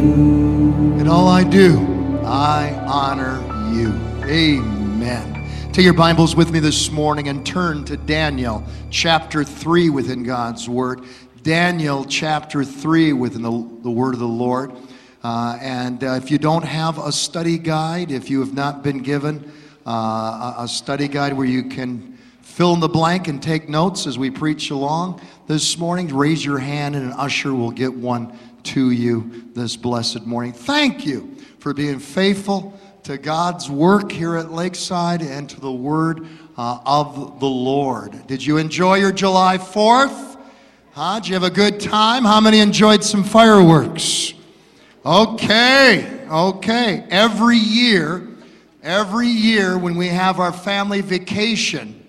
In all I do, I honor you. Amen. Take your Bibles with me this morning and turn to Daniel chapter 3 within God's Word. Daniel chapter 3 within the, the Word of the Lord. Uh, and uh, if you don't have a study guide, if you have not been given uh, a, a study guide where you can fill in the blank and take notes as we preach along this morning, raise your hand and an usher will get one to you this blessed morning. Thank you for being faithful to God's work here at Lakeside and to the word uh, of the Lord. Did you enjoy your July 4th? Huh? Did you have a good time? How many enjoyed some fireworks? Okay, okay. Every year, every year when we have our family vacation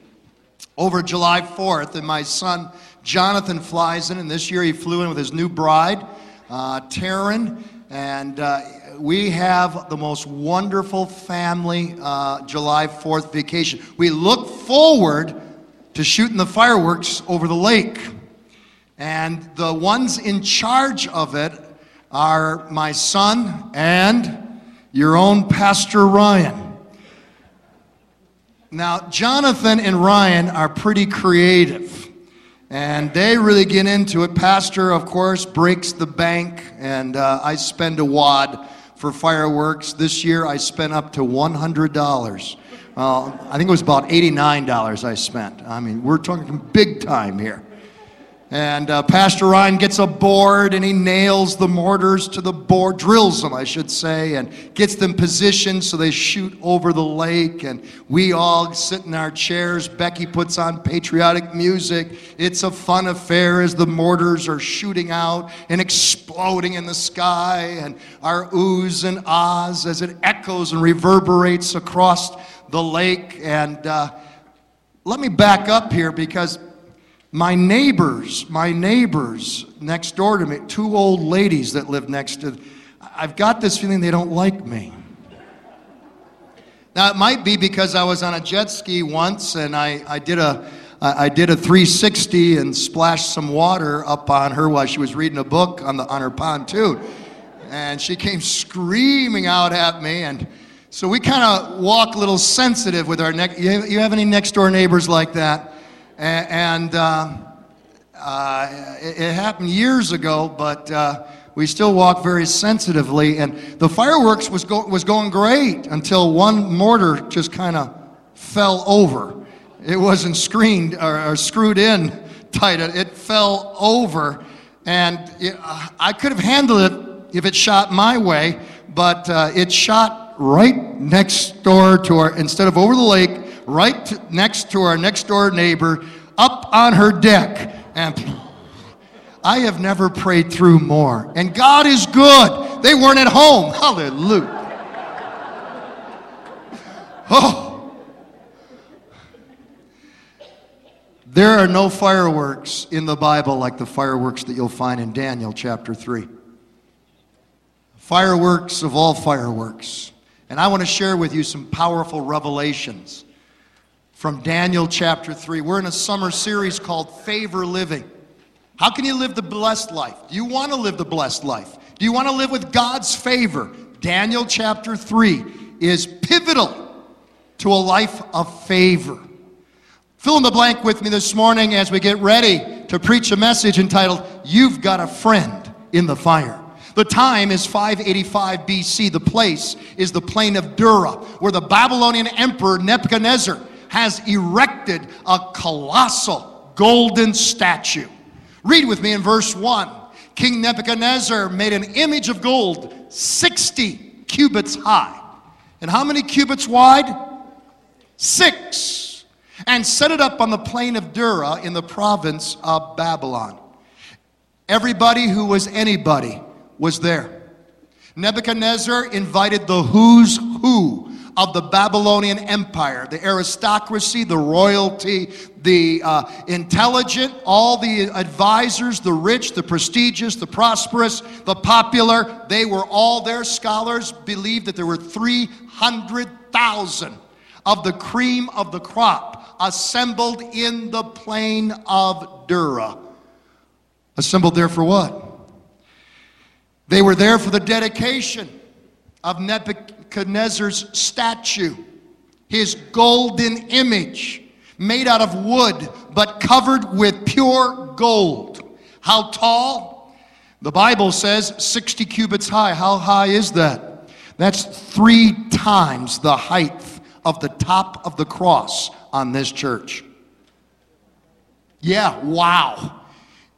over July 4th, and my son Jonathan flies in, and this year he flew in with his new bride uh, Taryn, and uh, we have the most wonderful family uh, July 4th vacation. We look forward to shooting the fireworks over the lake. And the ones in charge of it are my son and your own Pastor Ryan. Now, Jonathan and Ryan are pretty creative. And they really get into it. Pastor, of course, breaks the bank, and uh, I spend a wad for fireworks. This year, I spent up to $100. Uh, I think it was about $89 I spent. I mean, we're talking big time here. And uh, Pastor Ryan gets a board and he nails the mortars to the board, drills them, I should say, and gets them positioned so they shoot over the lake. And we all sit in our chairs. Becky puts on patriotic music. It's a fun affair as the mortars are shooting out and exploding in the sky, and our oohs and ahs as it echoes and reverberates across the lake. And uh, let me back up here because my neighbors, my neighbors next door to me, two old ladies that live next to, I've got this feeling they don't like me. Now, it might be because I was on a jet ski once and I, I, did, a, I did a 360 and splashed some water up on her while she was reading a book on, the, on her pontoon. And she came screaming out at me. And so we kind of walk a little sensitive with our next. You, you have any next door neighbors like that? And uh, uh, it, it, happened years ago, but uh, we still walk very sensitively. And the fireworks was, go- was going great until one mortar just kind of fell over. It wasn't screened or, or screwed in tight, it fell over. And it, I could have handled it if it shot my way, but uh, it shot right next door to our, instead of over the lake, right to, next to our next door neighbor, up on her deck. And I have never prayed through more. And God is good. They weren't at home. Hallelujah. Oh. There are no fireworks in the Bible like the fireworks that you'll find in Daniel chapter 3. Fireworks of all fireworks. And I want to share with you some powerful revelations from Daniel chapter 3. We're in a summer series called Favor Living. How can you live the blessed life? Do you want to live the blessed life? Do you want to live with God's favor? Daniel chapter 3 is pivotal to a life of favor. Fill in the blank with me this morning as we get ready to preach a message entitled, You've Got a Friend in the Fire. The time is 585 BC. The place is the plain of Dura, where the Babylonian emperor Nebuchadnezzar has erected a colossal golden statue. Read with me in verse 1. King Nebuchadnezzar made an image of gold 60 cubits high. And how many cubits wide? Six. And set it up on the plain of Dura in the province of Babylon. Everybody who was anybody was there. Nebuchadnezzar invited the who's who of the Babylonian Empire the aristocracy, the royalty, the uh, intelligent, all the advisors, the rich, the prestigious, the prosperous, the popular. They were all there. Scholars believe that there were 300,000 of the cream of the crop assembled in the plain of Dura. Assembled there for what? They were there for the dedication of Nebuchadnezzar's statue, his golden image made out of wood but covered with pure gold. How tall? The Bible says 60 cubits high. How high is that? That's three times the height of the top of the cross on this church. Yeah, wow.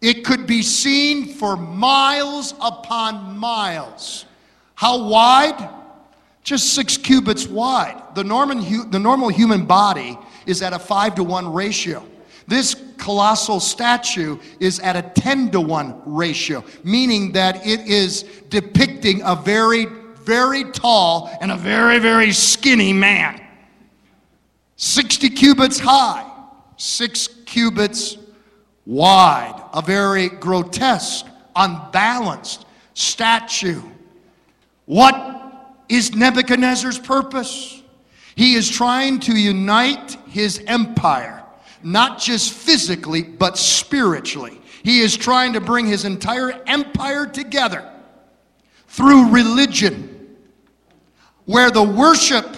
It could be seen for miles upon miles. How wide? Just six cubits wide. The, Norman, the normal human body is at a five to one ratio. This colossal statue is at a 10 to 1 ratio, meaning that it is depicting a very, very tall and a very, very skinny man. 60 cubits high, six cubits wide, a very grotesque, unbalanced statue. What is Nebuchadnezzar's purpose? He is trying to unite his empire, not just physically, but spiritually. He is trying to bring his entire empire together through religion, where the worship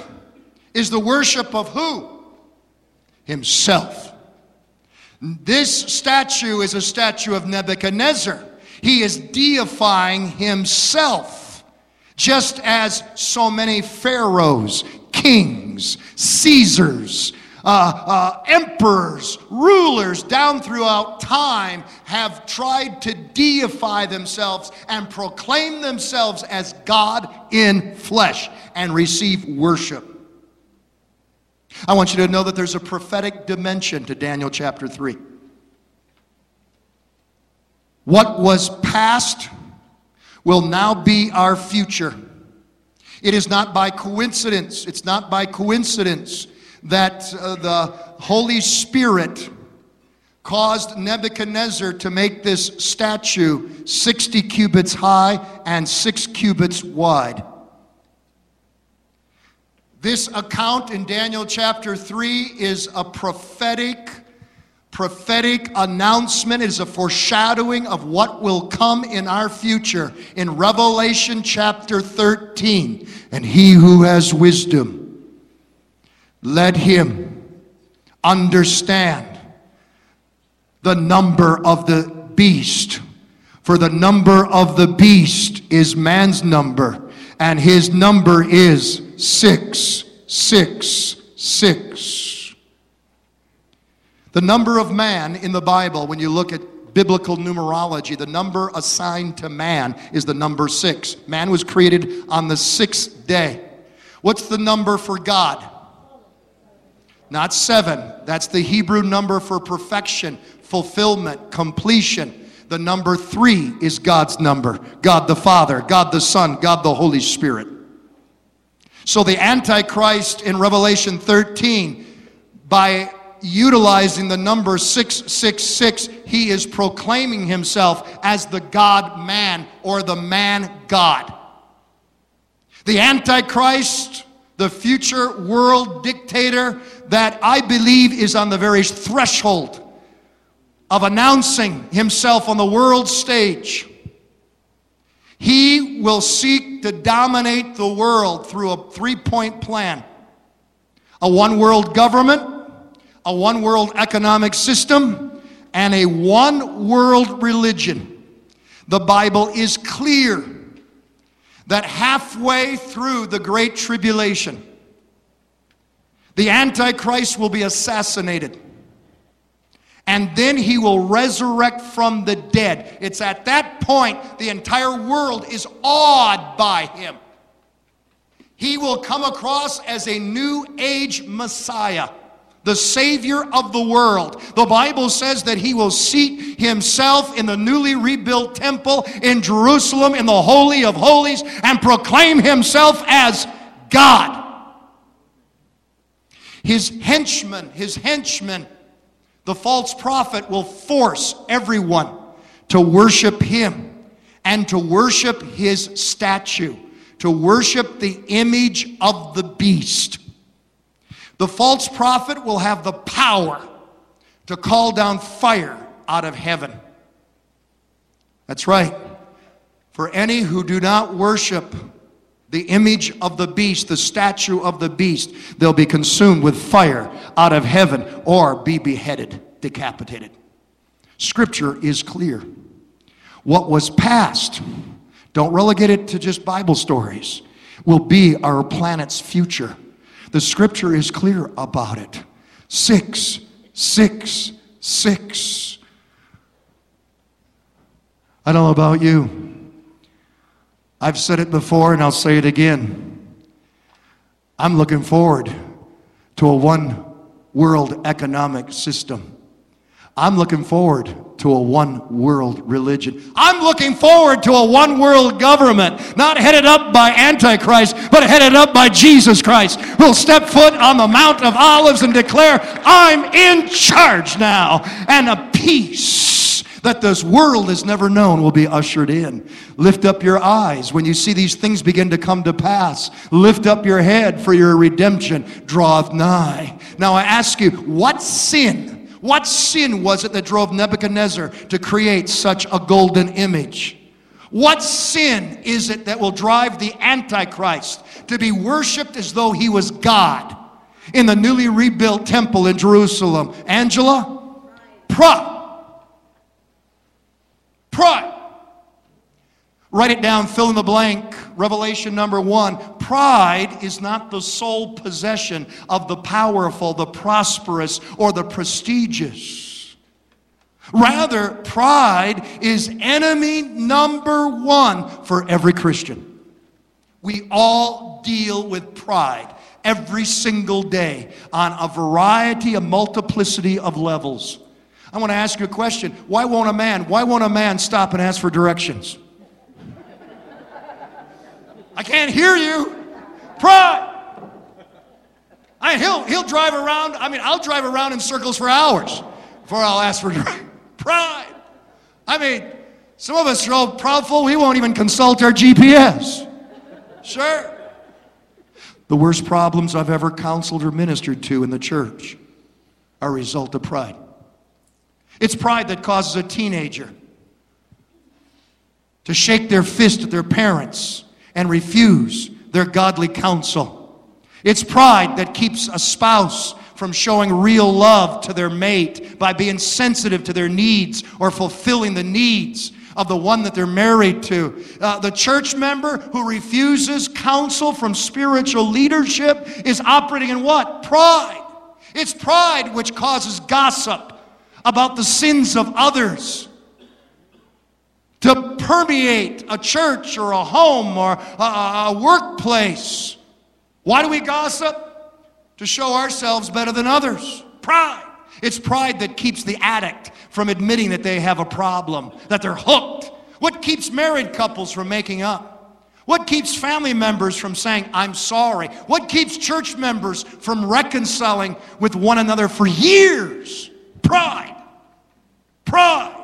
is the worship of who? Himself. This statue is a statue of Nebuchadnezzar. He is deifying himself, just as so many pharaohs, kings, Caesars, uh, uh, emperors, rulers down throughout time have tried to deify themselves and proclaim themselves as God in flesh and receive worship. I want you to know that there's a prophetic dimension to Daniel chapter 3. What was past will now be our future. It is not by coincidence, it's not by coincidence that uh, the Holy Spirit caused Nebuchadnezzar to make this statue 60 cubits high and 6 cubits wide. This account in Daniel chapter 3 is a prophetic prophetic announcement. It is a foreshadowing of what will come in our future in Revelation chapter 13. And he who has wisdom, let him understand the number of the beast. For the number of the beast is man's number, and his number is six, six, six. The number of man in the Bible, when you look at biblical numerology, the number assigned to man is the number six. Man was created on the sixth day. What's the number for God? Not seven. That's the Hebrew number for perfection, fulfillment, completion. The number three is God's number God the Father, God the Son, God the Holy Spirit. So the Antichrist in Revelation 13, by utilizing the number 666, he is proclaiming himself as the God man or the man God. The Antichrist, the future world dictator that I believe is on the very threshold of announcing himself on the world stage he will seek to dominate the world through a three point plan a one world government, a one world economic system, and a one world religion. The Bible is clear that halfway through the Great Tribulation, the Antichrist will be assassinated and then he will resurrect from the dead. It's at that point the entire world is awed by him. He will come across as a new age Messiah, the Savior of the world. The Bible says that he will seat himself in the newly rebuilt temple in Jerusalem in the Holy of Holies and proclaim himself as God. His henchmen, his henchmen, the false prophet will force everyone to worship him and to worship his statue, to worship the image of the beast. The false prophet will have the power to call down fire out of heaven. That's right. For any who do not worship the image of the beast, the statue of the beast, they'll be consumed with fire out of heaven or be beheaded, decapitated. Scripture is clear. What was past, don't relegate it to just Bible stories, will be our planet's future. The scripture is clear about it. Six, six, six. I don't know about you. I've said it before and I'll say it again. I'm looking forward to a one world economic system. I'm looking forward to a one world religion. I'm looking forward to a one world government, not headed up by Antichrist, but headed up by Jesus Christ, who'll step foot on the Mount of Olives and declare, I'm in charge now, and a peace that this world has never known will be ushered in. Lift up your eyes when you see these things begin to come to pass. Lift up your head, for your redemption draweth nigh. Now I ask you, what sin, what sin was it that drove Nebuchadnezzar to create such a golden image? What sin is it that will drive the Antichrist to be worshiped as though he was God in the newly rebuilt temple in Jerusalem? Angela? Pride. Pride. Write it down, fill in the blank. Revelation number one. Pride is not the sole possession of the powerful, the prosperous, or the prestigious. Rather, pride is enemy number one for every Christian. We all deal with pride every single day on a variety, a multiplicity of levels. I want to ask you a question. Why won't a man, why won't a man stop and ask for directions? I can't hear you. Pride. I mean, he'll, he'll drive around. I mean, I'll drive around in circles for hours before I'll ask for pride. I mean, some of us are all proudful, we won't even consult our GPS. Sure. The worst problems I've ever counseled or ministered to in the church are a result of pride. It's pride that causes a teenager to shake their fist at their parents and refuse their godly counsel. It's pride that keeps a spouse from showing real love to their mate by being sensitive to their needs or fulfilling the needs of the one that they're married to. Uh, the church member who refuses counsel from spiritual leadership is operating in what? Pride. It's pride which causes gossip about the sins of others to permeate a church or a home or a, a, workplace. Why do we gossip? To show ourselves better than others. Pride. It's pride that keeps the addict from admitting that they have a problem, that they're hooked. What keeps married couples from making up? What keeps family members from saying, I'm sorry? What keeps church members from reconciling with one another for years? Pride. Pride.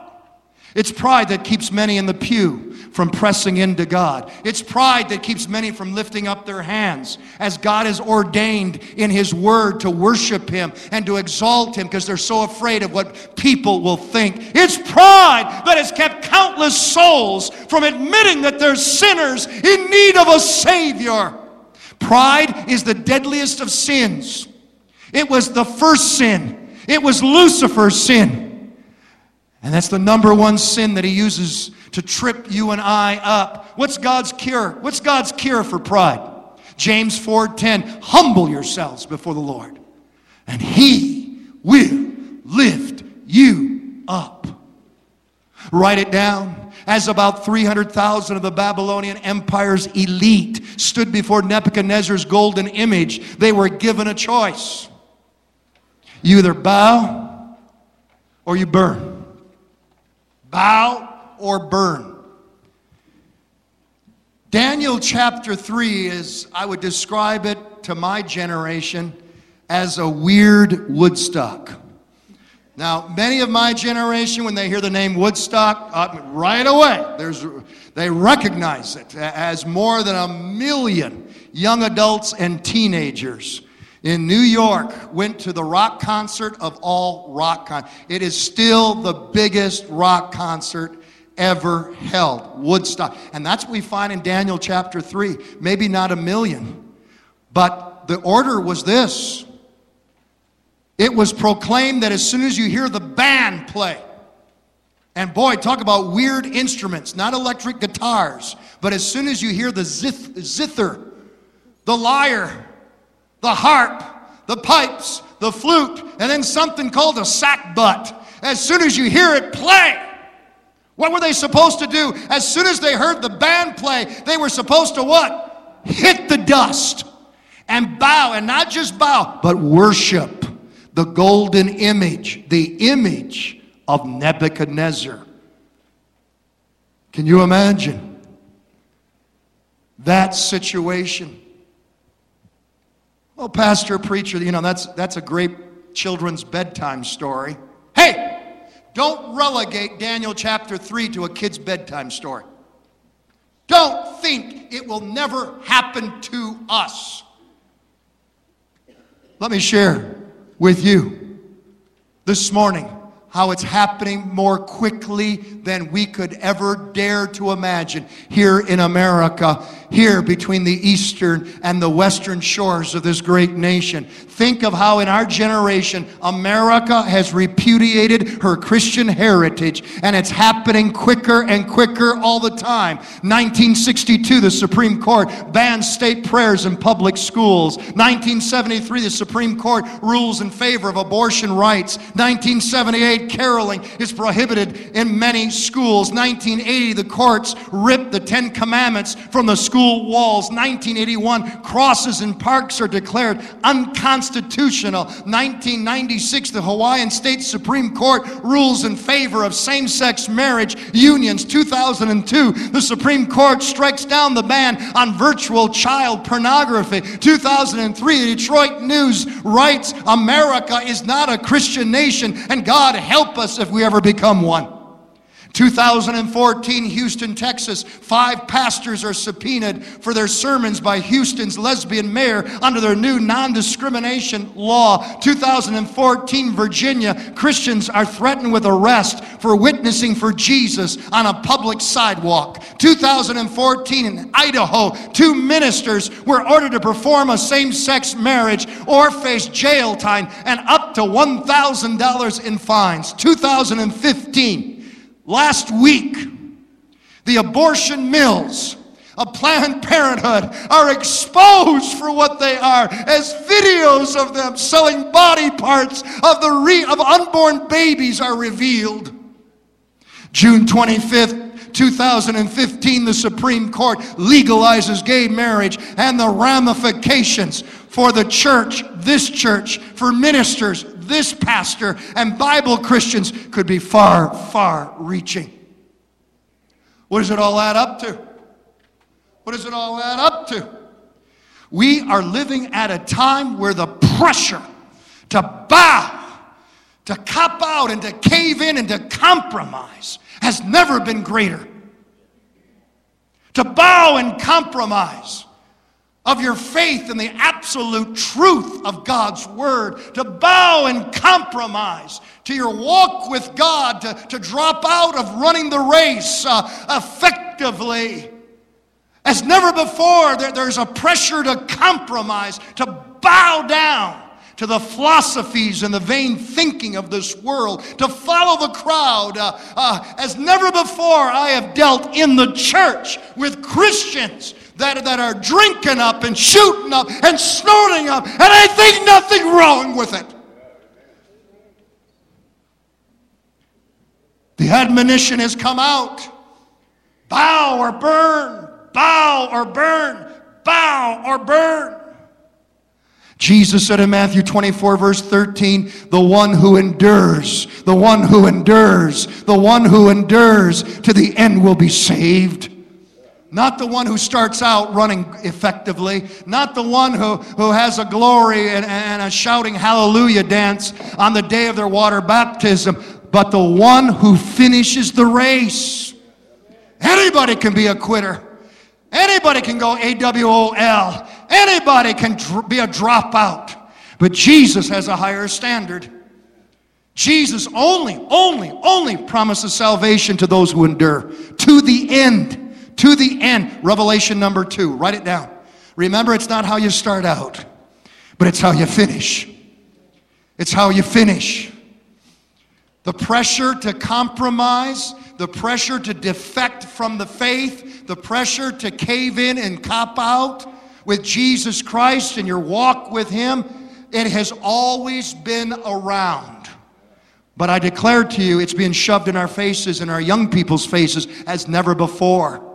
It's pride that keeps many in the pew from pressing into God. It's pride that keeps many from lifting up their hands as God has ordained in His Word to worship Him and to exalt Him because they're so afraid of what people will think. It's pride that has kept countless souls from admitting that they're sinners in need of a Savior. Pride is the deadliest of sins. It was the first sin, it was Lucifer's sin. And that's the number one sin that he uses to trip you and I up. What's God's cure? What's God's cure for pride? James 4:10, humble yourselves before the Lord, and he will lift you up. Write it down. As about 300,000 of the Babylonian Empire's elite stood before Nebuchadnezzar's golden image, they were given a choice. You either bow or you burn bow or burn. Daniel chapter 3 is, I would describe it to my generation as a weird Woodstock. Now, many of my generation, when they hear the name Woodstock, uh, right away, there's, they recognize it as more than a million young adults and teenagers in New York, went to the rock concert of all rock con- It is still the biggest rock concert ever held. Woodstock. And that's what we find in Daniel chapter 3. Maybe not a million, but the order was this it was proclaimed that as soon as you hear the band play, and boy, talk about weird instruments, not electric guitars, but as soon as you hear the zith, zither, the lyre, the harp, the pipes, the flute, and then something called a sackbut, as soon as you hear it play, what were they supposed to do? As soon as they heard the band play, they were supposed to what? Hit the dust and bow, and not just bow, but worship the golden image, the image of Nebuchadnezzar. Can you imagine that situation? Well, pastor, preacher, you know, that's, that's a great children's bedtime story. Hey, don't relegate Daniel chapter 3 to a kid's bedtime story. Don't think it will never happen to us. Let me share with you this morning how it's happening more quickly than we could ever dare to imagine here in America, here between the eastern and the western shores of this great nation. Think of how in our generation America has repudiated her Christian heritage and it's happening quicker and quicker all the time. 1962, the Supreme Court banned state prayers in public schools. 1973, the Supreme Court rules in favor of abortion rights. 1978, caroling is prohibited in many schools. 1980, the courts ripped the Ten Commandments from the school walls. 1981, crosses in parks are declared unconstitutional. 1996, the Hawaiian State Supreme Court rules in favor of same sex marriage unions. 2002, the Supreme Court strikes down the ban on virtual child pornography. 2003, the Detroit News writes America is not a Christian nation and God help us if we ever become one. 2014, Houston, Texas. Five pastors are subpoenaed for their sermons by Houston's lesbian mayor under their new non discrimination law. 2014, Virginia. Christians are threatened with arrest for witnessing for Jesus on a public sidewalk. 2014, in Idaho, two ministers were ordered to perform a same sex marriage or face jail time and up to $1,000 in fines. 2015, Last week, the abortion mills of Planned Parenthood are exposed for what they are as videos of them selling body parts of the re- of unborn babies are revealed. June 25th, 2015, the Supreme Court legalizes gay marriage and the ramifications for the church, this church, for ministers, this pastor and Bible Christians could be far, far reaching. What does it all add up to? What does it all add up to? We are living at a time where the pressure to bow, to cop out, and to cave in and to compromise has never been greater. To bow and compromise of your faith in the absolute truth of God's word, to bow and compromise to your walk with God, to, to drop out of running the race uh, effectively. As never before, there, there's a pressure to compromise, to bow down to the philosophies and the vain thinking of this world, to follow the crowd. Uh, uh, as never before, I have dealt in the church with Christians that, that are drinking up and shooting up and snorting up, and I think nothing wrong with it. The admonition has come out bow or burn, bow or burn, bow or burn. Jesus said in Matthew 24, verse 13, the one who endures, the one who endures, the one who endures to the end will be saved. Not the one who starts out running effectively, not the one who, who has a glory and, and a shouting hallelujah dance on the day of their water baptism, but the one who finishes the race. Anybody can be a quitter. Anybody can go AWOL. Anybody can dr- be a dropout. But Jesus has a higher standard. Jesus only, only, only promises salvation to those who endure to the end. To the end. Revelation number two. Write it down. Remember, it's not how you start out, but it's how you finish. It's how you finish. The pressure to compromise, the pressure to defect from the faith, the pressure to cave in and cop out with Jesus Christ and your walk with Him, it has always been around. But I declare to you, it's being shoved in our faces and our young people's faces as never before.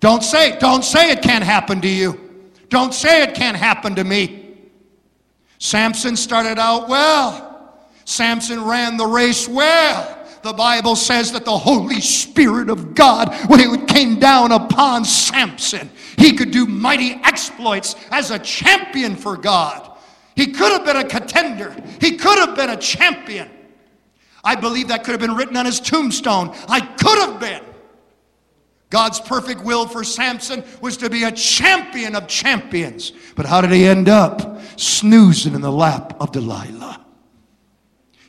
Don't say, don't say it can't happen to you. Don't say it can't happen to me. Samson started out well. Samson ran the race well. The Bible says that the Holy Spirit of God, when it came down upon Samson, he could do mighty exploits as a champion for God. He could have been a contender. He could have been a champion. I believe that could have been written on his tombstone. I could have been. God's perfect will for Samson was to be a champion of champions. But how did he end up? Snoozing in the lap of Delilah.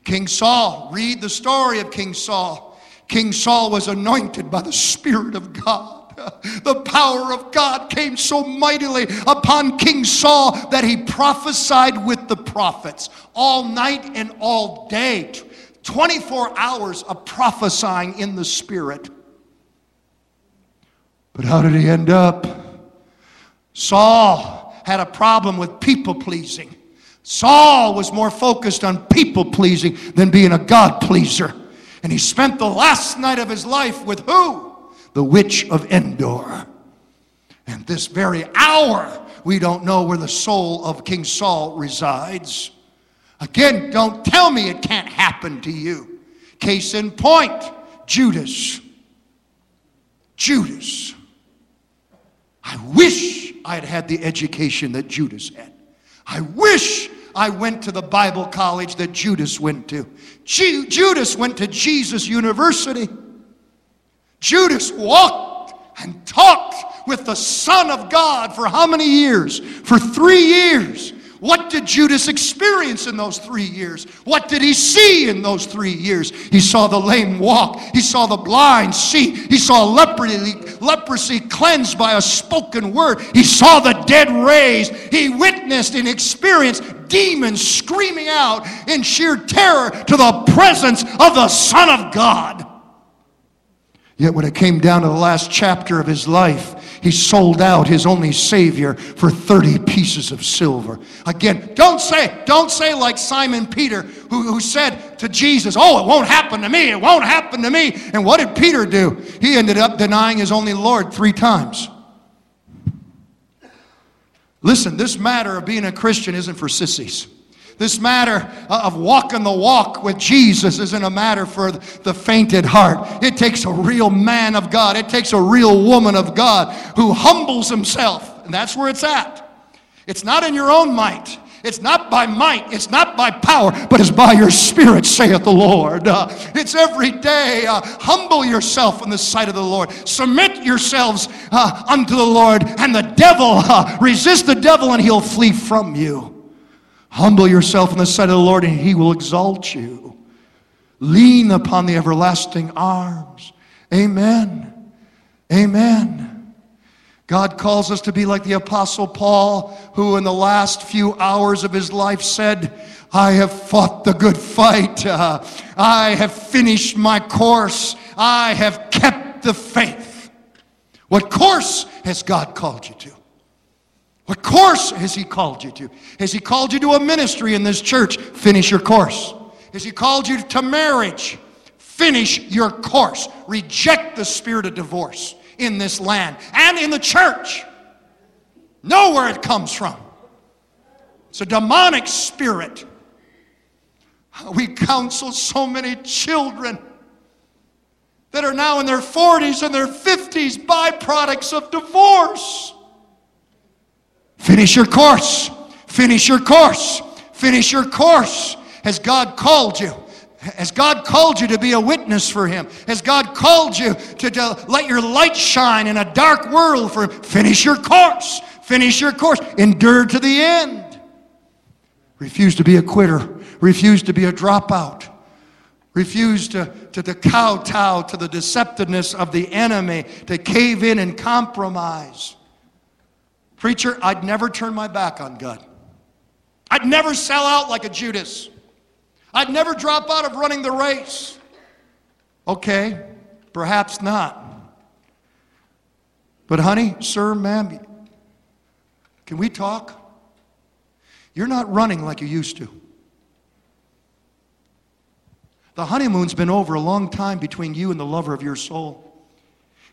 King Saul, read the story of King Saul. King Saul was anointed by the Spirit of God. The power of God came so mightily upon King Saul that he prophesied with the prophets all night and all day 24 hours of prophesying in the Spirit. But how did he end up? Saul had a problem with people pleasing. Saul was more focused on people pleasing than being a God pleaser. And he spent the last night of his life with who? The witch of Endor. And this very hour, we don't know where the soul of King Saul resides. Again, don't tell me it can't happen to you. Case in point, Judas. Judas. I wish I had had the education that Judas had. I wish I went to the Bible college that Judas went to. Ju- Judas went to Jesus University. Judas walked and talked with the Son of God for how many years? For three years. What did Judas experience in those three years? What did he see in those three years? He saw the lame walk. He saw the blind see. He saw leprosy, leprosy cleansed by a spoken word. He saw the dead raised. He witnessed and experienced demons screaming out in sheer terror to the presence of the Son of God. Yet when it came down to the last chapter of his life, he sold out his only Savior for 30 pieces of silver. Again, don't say, don't say like Simon Peter, who, who said to Jesus, Oh, it won't happen to me, it won't happen to me. And what did Peter do? He ended up denying his only Lord three times. Listen, this matter of being a Christian isn't for sissies. This matter of walking the walk with Jesus isn't a matter for the fainted heart. It takes a real man of God, it takes a real woman of God who humbles himself. And that's where it's at. It's not in your own might. It's not by might, it's not by power, but it's by your spirit, saith the Lord. Uh, it's every day. Uh, humble yourself in the sight of the Lord. Submit yourselves uh, unto the Lord, and the devil, uh, resist the devil, and he'll flee from you. Humble yourself in the sight of the Lord, and He will exalt you. Lean upon the everlasting arms. Amen. Amen. God calls us to be like the Apostle Paul, who in the last few hours of his life said, I have fought the good fight. Uh, I have finished my course. I have kept the faith. What course has God called you to? What course has He called you to? Has He called you to a ministry in this church? Finish your course. Has He called you to marriage? Finish your course. Reject the spirit of divorce in this land and in the church. Know where it comes from. It's a demonic spirit. We counsel so many children that are now in their 40s and their 50s, byproducts of divorce. Finish your course. Finish your course. Finish your course. Has God called you? Has God called you to be a witness for Him? Has God called you to, to let your light shine in a dark world for Him? Finish your course. Finish your course. Endure to the end. Refuse to be a quitter. Refuse to be a dropout. Refuse to, to, to kowtow to the deceptiveness of the enemy, to cave in and compromise. Preacher, I'd never turn my back on God. I'd never sell out like a Judas. I'd never drop out of running the race. Okay, perhaps not. But, honey, sir, ma'am, can we talk? You're not running like you used to. The honeymoon's been over a long time between you and the lover of your soul.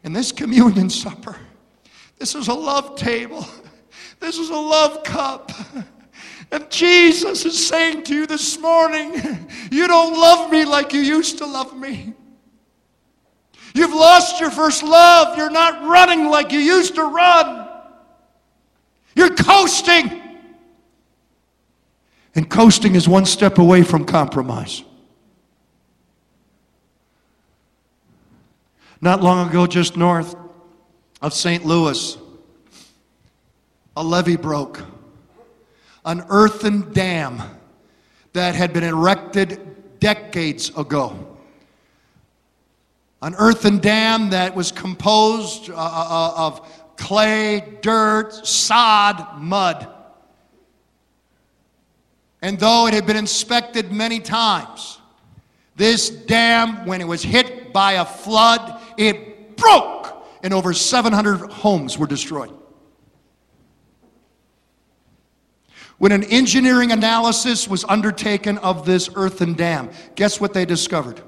And this communion supper, this is a love table, this is a love cup. And Jesus is saying to you this morning, You don't love me like you used to love me. You've lost your first love. You're not running like you used to run. You're coasting. And coasting is one step away from compromise. Not long ago, just north of St. Louis, a levee broke. An earthen dam that had been erected decades ago an earthen dam that was composed uh, uh, uh, of clay, dirt, sod, mud. And though it had been inspected many times, this dam, when it was hit by a flood, it broke and over 700 homes were destroyed. When an engineering analysis was undertaken of this earthen dam, guess what they discovered?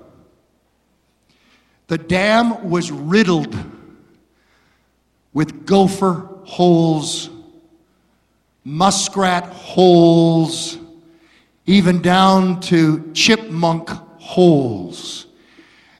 The dam was riddled with gopher holes, muskrat holes, even down to chipmunk holes.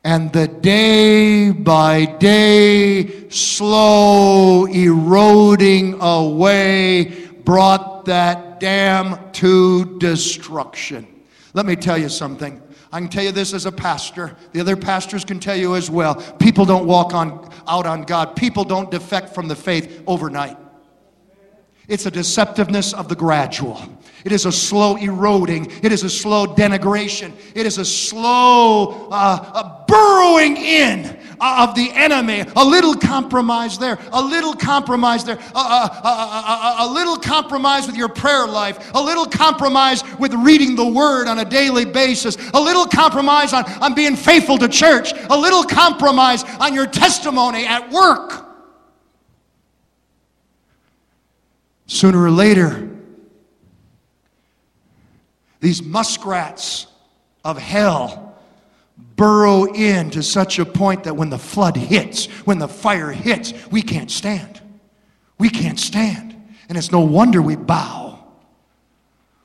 And the day by day, slow eroding away brought that dam to destruction. Let me tell you something. I can tell you this as a pastor. The other pastors can tell you as well. People don't walk on, out on God. People don't defect from the faith overnight. It's a deceptiveness of the gradual. It is a slow eroding. It is a slow denigration. It is a slow uh, burrowing in uh, of the enemy. A little compromise there, a little compromise there, a, a, a, a, little compromise with your prayer life, a little compromise with reading the word on a daily basis, a little compromise on, on being faithful to church, a little compromise on your testimony at work. Sooner or later, these muskrats of hell burrow in to such a point that when the flood hits, when the fire hits, we can't stand. We can't stand. And it's no wonder we bow.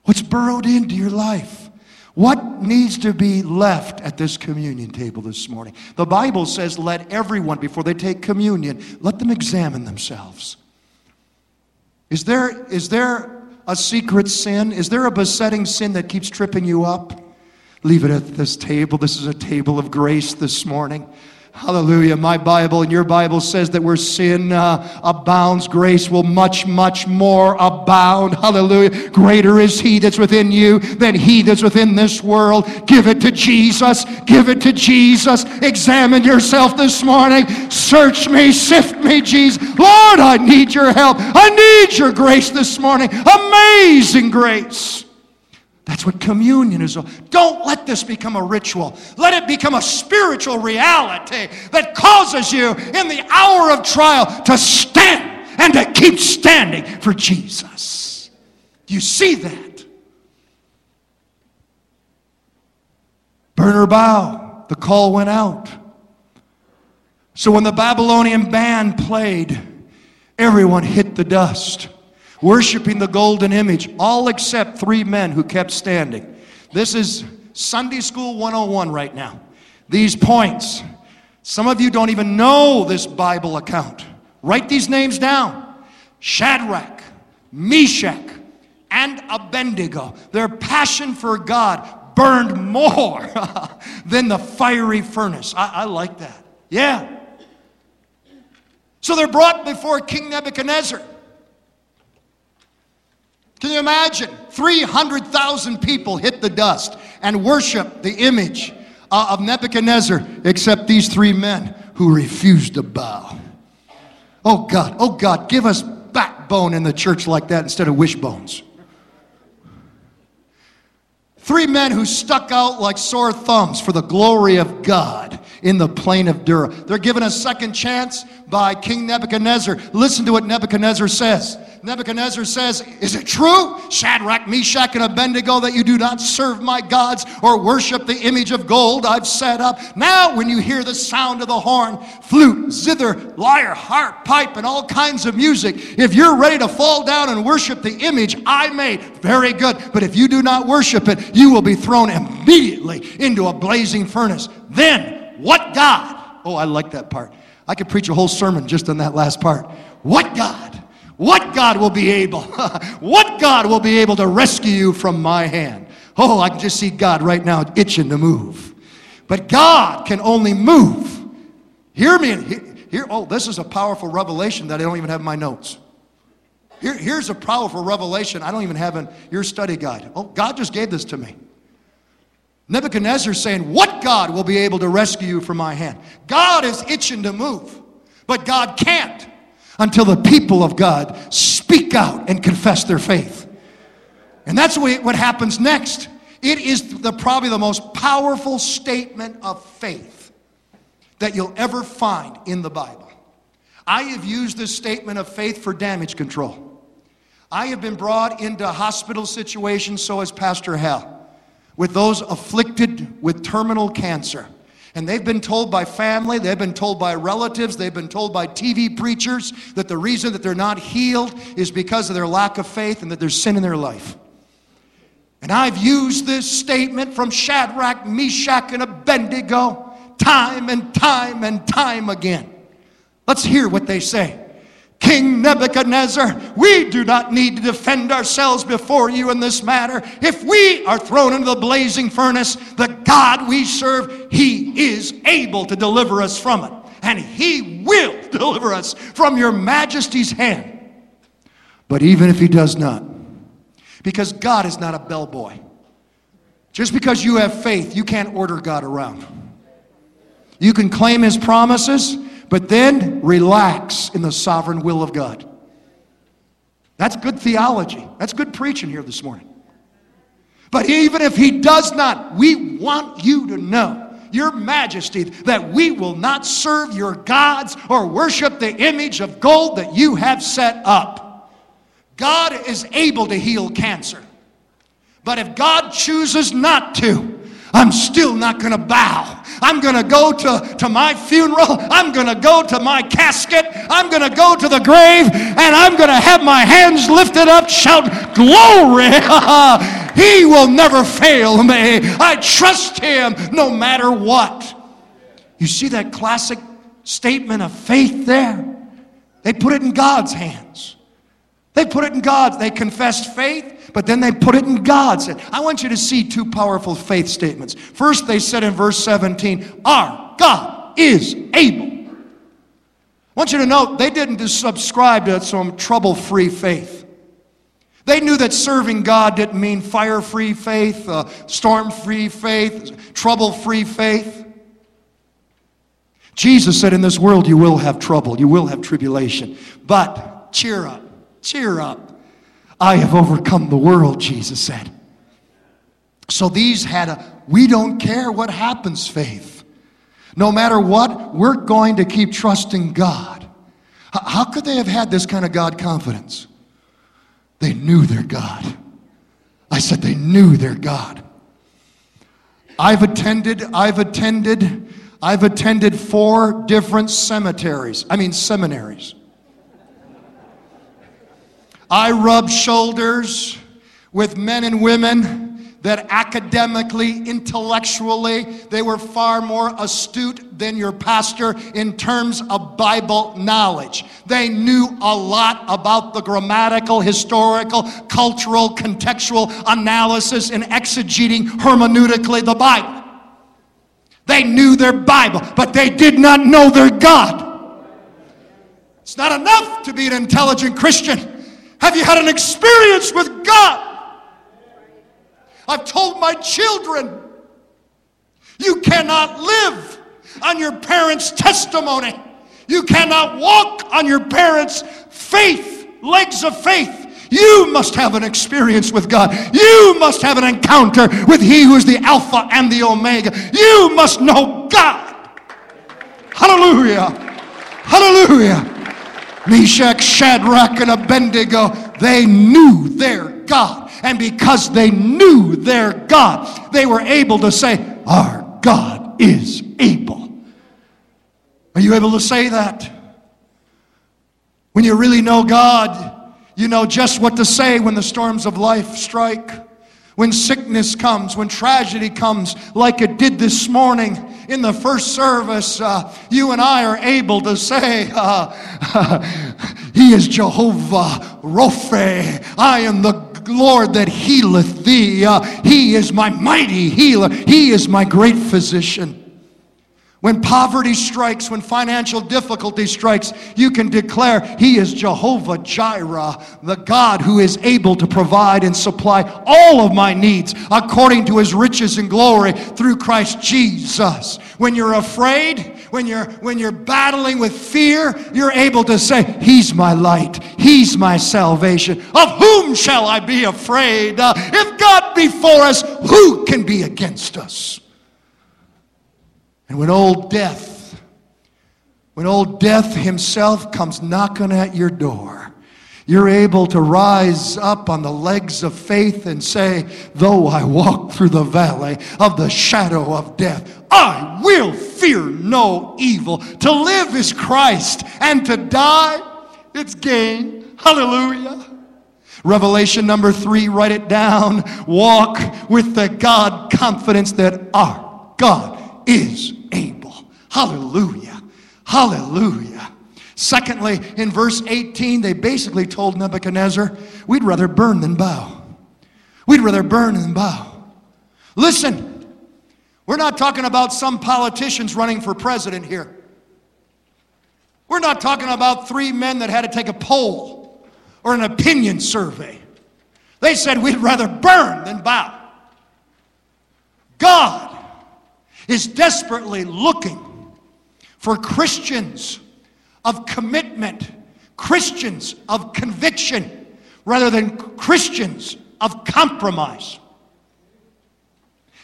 What's burrowed into your life? What needs to be left at this communion table this morning? The Bible says, let everyone, before they take communion, let them examine themselves. Is there, is there a secret sin? Is there a besetting sin that keeps tripping you up? Leave it at this table. This is a table of grace this morning. Hallelujah. My Bible and your Bible says that where sin uh, abounds, grace will much, much more abound. Hallelujah. Greater is He that's within you than He that's within this world. Give it to Jesus. Give it to Jesus. Examine yourself this morning. Search me, sift me, Jesus. Lord, I need your help. I need your grace this morning. Amazing grace. That's what communion is. Don't let this become a ritual. Let it become a spiritual reality that causes you in the hour of trial to stand and to keep standing for Jesus. You see that? Burn or bow. The call went out. So when the Babylonian band played, everyone hit the dust worshiping the golden image, all except three men who kept standing. This is Sunday School 101 right now. These points. Some of you don't even know this Bible account. Write these names down Shadrach, Meshach, and Abednego. Their passion for God burned more than the fiery furnace. I, I like that. Yeah. So they're brought before King Nebuchadnezzar. Can you imagine? 300,000 people hit the dust and worship the image uh, of Nebuchadnezzar except these three men who refused to bow. Oh God, oh God, give us backbone in the church like that instead of wishbones. Three men who stuck out like sore thumbs for the glory of God in the plain of Dura. They're given a second chance by King Nebuchadnezzar. Listen to what Nebuchadnezzar says. Nebuchadnezzar says, Is it true, Shadrach, Meshach, and Abednego, that you do not serve my gods or worship the image of gold I've set up? Now, when you hear the sound of the horn, flute, zither, lyre, harp, pipe, and all kinds of music, if you're ready to fall down and worship the image I made, very good. But if you do not worship it, you will be thrown immediately into a blazing furnace. Then, what God? Oh, I like that part. I could preach a whole sermon just on that last part. What God? What God will be able? what God will be able to rescue you from my hand? Oh, I can just see God right now itching to move. But God can only move. Hear me. Here, oh, this is a powerful revelation that I don't even have in my notes. Here, here's a powerful revelation I don't even have in your study guide. Oh, God just gave this to me. Nebuchadnezzar saying, What God will be able to rescue you from my hand? God is itching to move, but God can't until the people of God speak out and confess their faith. And that's what happens next. It is the, probably the most powerful statement of faith that you'll ever find in the Bible. I have used this statement of faith for damage control. I have been brought into hospital situations, so has Pastor Hal, with those afflicted with terminal cancer. And they've been told by family, they've been told by relatives, they've been told by TV preachers that the reason that they're not healed is because of their lack of faith and that there's sin in their life. And I've used this statement from Shadrach, Meshach, and Abednego time and time and time again. Let's hear what they say. King Nebuchadnezzar, we do not need to defend ourselves before you in this matter. If we are thrown into the blazing furnace, the God we serve, He is able to deliver us from it. And He will deliver us from your majesty's hand. But even if He does not, because God is not a bellboy. Just because you have faith, you can't order God around. You can claim His promises, but then relax in the sovereign will of God. That's good theology. That's good preaching here this morning. But even if he does not, we want you to know, Your Majesty, that we will not serve your gods or worship the image of gold that you have set up. God is able to heal cancer. But if God chooses not to, I'm still not going to bow. I'm going to go to, to my funeral. I'm going to go to my casket. I'm going to go to the grave and I'm going to have my hands lifted up, shout, Glory! he will never fail me. I trust him no matter what. You see that classic statement of faith there? They put it in God's hands. They put it in God's. They confessed faith, but then they put it in God's. I want you to see two powerful faith statements. First, they said in verse 17, Our God is able. I want you to note they didn't subscribe to some trouble free faith. They knew that serving God didn't mean fire free faith, uh, storm free faith, trouble free faith. Jesus said, In this world you will have trouble, you will have tribulation, but cheer up. Cheer up. I have overcome the world, Jesus said. So these had a we don't care what happens faith. No matter what, we're going to keep trusting God. How could they have had this kind of God confidence? They knew their God. I said they knew their God. I've attended, I've attended, I've attended four different cemeteries. I mean seminaries. I rubbed shoulders with men and women that academically, intellectually, they were far more astute than your pastor in terms of Bible knowledge. They knew a lot about the grammatical, historical, cultural, contextual analysis and exegeting hermeneutically the Bible. They knew their Bible, but they did not know their God. It's not enough to be an intelligent Christian. Have you had an experience with God? I've told my children, You cannot live on your parents' testimony. You cannot walk on your parents' faith, legs of faith. You must have an experience with God. You must have an encounter with He who is the Alpha and the Omega. You must know God. Hallelujah. Hallelujah. Meshach, Shadrach, and Abednego, they knew their God. And because they knew their God, they were able to say, Our God is able. Are you able to say that? When you really know God, you know just what to say when the storms of life strike. When sickness comes, when tragedy comes, like it did this morning in the first service, uh, you and I are able to say, uh, He is Jehovah Rophe. I am the Lord that healeth thee. Uh, he is my mighty healer. He is my great physician. When poverty strikes, when financial difficulty strikes, you can declare, He is Jehovah Jireh, the God who is able to provide and supply all of my needs according to His riches and glory through Christ Jesus. When you're afraid, when you're, when you're battling with fear, you're able to say, He's my light, He's my salvation. Of whom shall I be afraid? Uh, if God be for us, who can be against us? And when old death, when old death himself comes knocking at your door, you're able to rise up on the legs of faith and say, Though I walk through the valley of the shadow of death, I will fear no evil. To live is Christ, and to die, it's gain. Hallelujah. Revelation number three, write it down. Walk with the God confidence that our God is able. Hallelujah. Hallelujah. Secondly, in verse 18, they basically told Nebuchadnezzar, We'd rather burn than bow. We'd rather burn than bow. Listen, we're not talking about some politicians running for president here. We're not talking about three men that had to take a poll or an opinion survey. They said, We'd rather burn than bow. God is desperately looking for Christians of commitment, Christians of conviction, rather than Christians of compromise.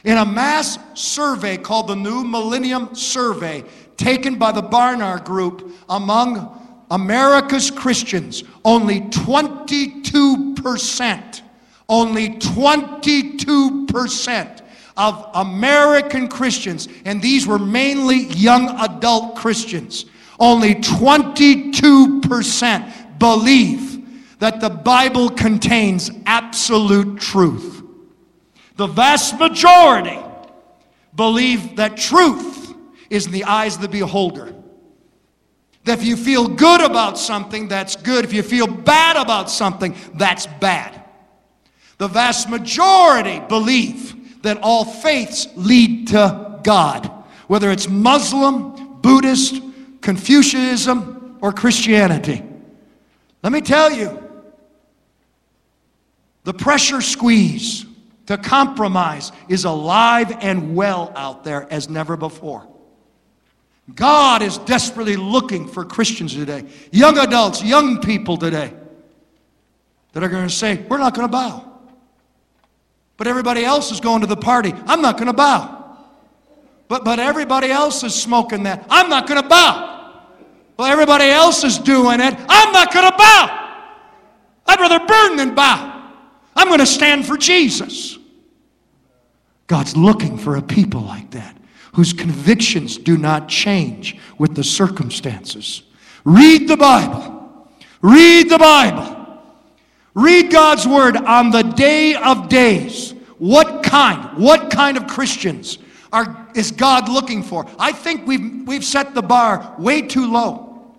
In a mass survey called the New Millennium Survey, taken by the Barna Group among America's Christians, only 22%, only 22% of American Christians, and these were mainly young adult Christians, only 22% believe that the Bible contains absolute truth. The vast majority believe that truth is in the eyes of the beholder. That if you feel good about something, that's good. If you feel bad about something, that's bad. The vast majority believe that all faiths lead to God, whether it's Muslim, Buddhist, Confucianism, or Christianity. Let me tell you, the pressure squeeze to compromise is alive and well out there as never before. God is desperately looking for Christians today, young adults, young people today, that are going to say, We're not going to bow. But everybody else is going to the party. I'm not going to bow. But, but everybody else is smoking that. I'm not going to bow. Well, everybody else is doing it. I'm not going to bow. I'd rather burn than bow. I'm going to stand for Jesus. God's looking for a people like that whose convictions do not change with the circumstances. Read the Bible. Read the Bible. Read God's word on the day of days. What kind? What kind of Christians are, is God looking for? I think we've, we've set the bar way too low.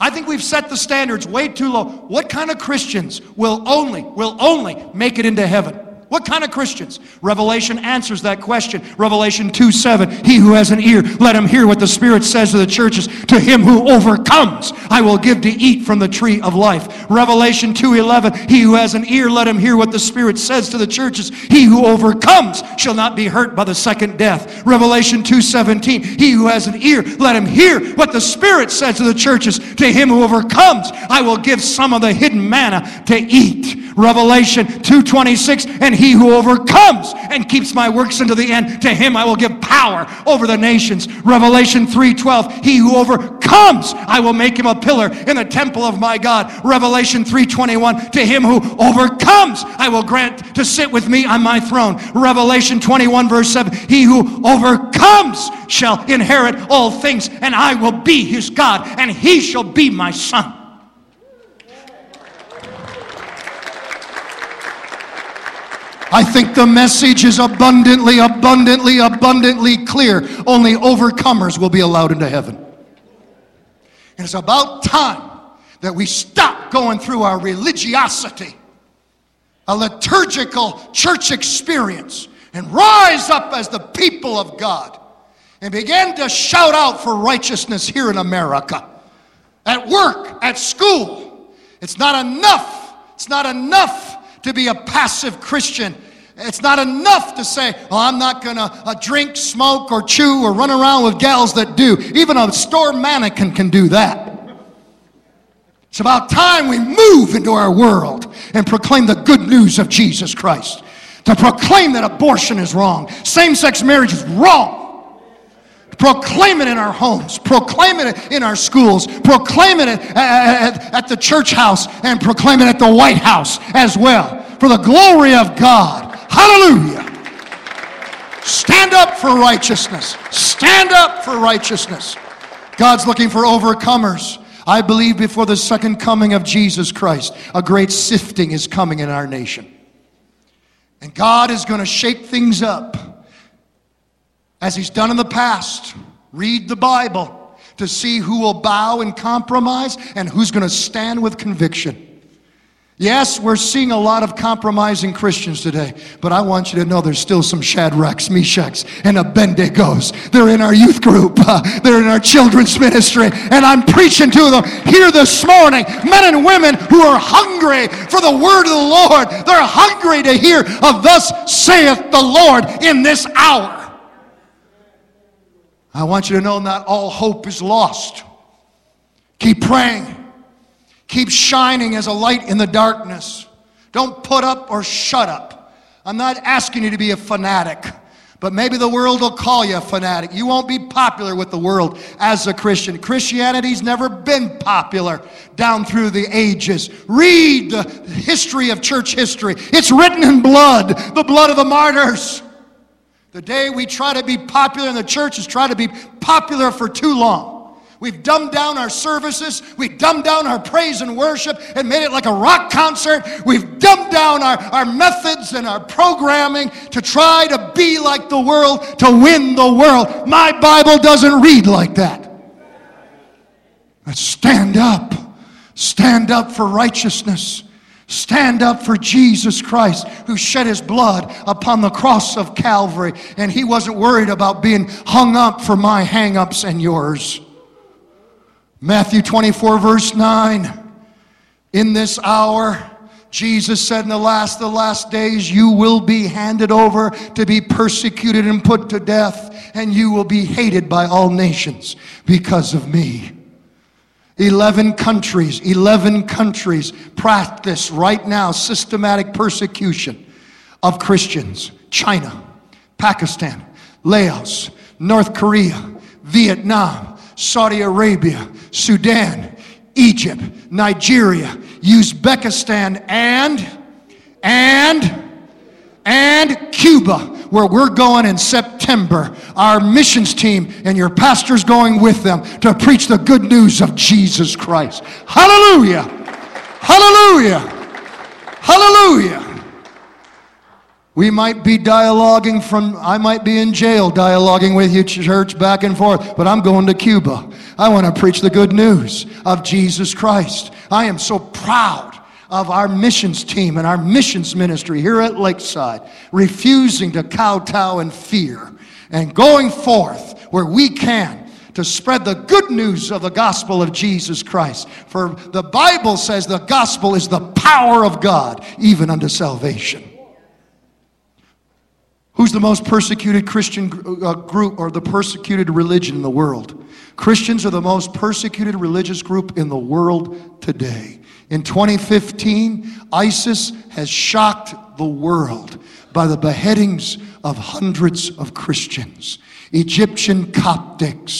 I think we've set the standards way too low. What kind of Christians will only, will only make it into heaven? What kind of Christians? Revelation answers that question. Revelation 2 7. He who has an ear, let him hear what the Spirit says to the churches. To him who overcomes, I will give to eat from the tree of life. Revelation 2 11. He who has an ear, let him hear what the Spirit says to the churches. He who overcomes shall not be hurt by the second death. Revelation 2 17. He who has an ear, let him hear what the Spirit says to the churches. To him who overcomes, I will give some of the hidden manna to eat. Revelation 2:26 and he who overcomes and keeps my works unto the end to him I will give power over the nations. Revelation 3:12 he who overcomes I will make him a pillar in the temple of my God. Revelation 3:21 to him who overcomes I will grant to sit with me on my throne. Revelation 21 verse 7 he who overcomes shall inherit all things and I will be his God and he shall be my son. I think the message is abundantly, abundantly, abundantly clear. Only overcomers will be allowed into heaven. And it's about time that we stop going through our religiosity, a liturgical church experience, and rise up as the people of God and begin to shout out for righteousness here in America. At work, at school. It's not enough. It's not enough to be a passive Christian. It's not enough to say, oh, I'm not going to uh, drink, smoke, or chew, or run around with gals that do. Even a store mannequin can do that. It's about time we move into our world and proclaim the good news of Jesus Christ. To proclaim that abortion is wrong, same sex marriage is wrong. Proclaim it in our homes, proclaim it in our schools, proclaim it at, at, at the church house, and proclaim it at the White House as well. For the glory of God. Hallelujah. Stand up for righteousness. Stand up for righteousness. God's looking for overcomers. I believe before the second coming of Jesus Christ, a great sifting is coming in our nation. And God is going to shake things up as He's done in the past. Read the Bible to see who will bow and compromise and who's going to stand with conviction. Yes, we're seeing a lot of compromising Christians today, but I want you to know there's still some Shadrachs, Meshachs, and Abednego. They're in our youth group, uh, they're in our children's ministry, and I'm preaching to them here this morning. Men and women who are hungry for the word of the Lord, they're hungry to hear of thus saith the Lord in this hour. I want you to know not all hope is lost. Keep praying. Keep shining as a light in the darkness. Don't put up or shut up. I'm not asking you to be a fanatic, but maybe the world will call you a fanatic. You won't be popular with the world as a Christian. Christianity's never been popular down through the ages. Read the history of church history. It's written in blood, the blood of the martyrs. The day we try to be popular in the church is try to be popular for too long. We've dumbed down our services. We've dumbed down our praise and worship and made it like a rock concert. We've dumbed down our, our methods and our programming to try to be like the world, to win the world. My Bible doesn't read like that. Let's stand up. Stand up for righteousness. Stand up for Jesus Christ who shed his blood upon the cross of Calvary. And he wasn't worried about being hung up for my hang ups and yours. Matthew 24, verse 9. In this hour, Jesus said, In the last, the last days, you will be handed over to be persecuted and put to death, and you will be hated by all nations because of me. 11 countries, 11 countries practice right now systematic persecution of Christians. China, Pakistan, Laos, North Korea, Vietnam, Saudi Arabia, Sudan, Egypt, Nigeria, Uzbekistan, and, and, and Cuba, where we're going in September. Our missions team and your pastor's going with them to preach the good news of Jesus Christ. Hallelujah! Hallelujah! Hallelujah! We might be dialoguing from, I might be in jail dialoguing with you, church, back and forth, but I'm going to Cuba. I want to preach the good news of Jesus Christ. I am so proud of our missions team and our missions ministry here at Lakeside, refusing to kowtow in fear and going forth where we can to spread the good news of the gospel of Jesus Christ. For the Bible says the gospel is the power of God, even unto salvation. Who's the most persecuted Christian uh, group or the persecuted religion in the world? Christians are the most persecuted religious group in the world today. In 2015, ISIS has shocked the world by the beheadings of hundreds of Christians. Egyptian Coptics,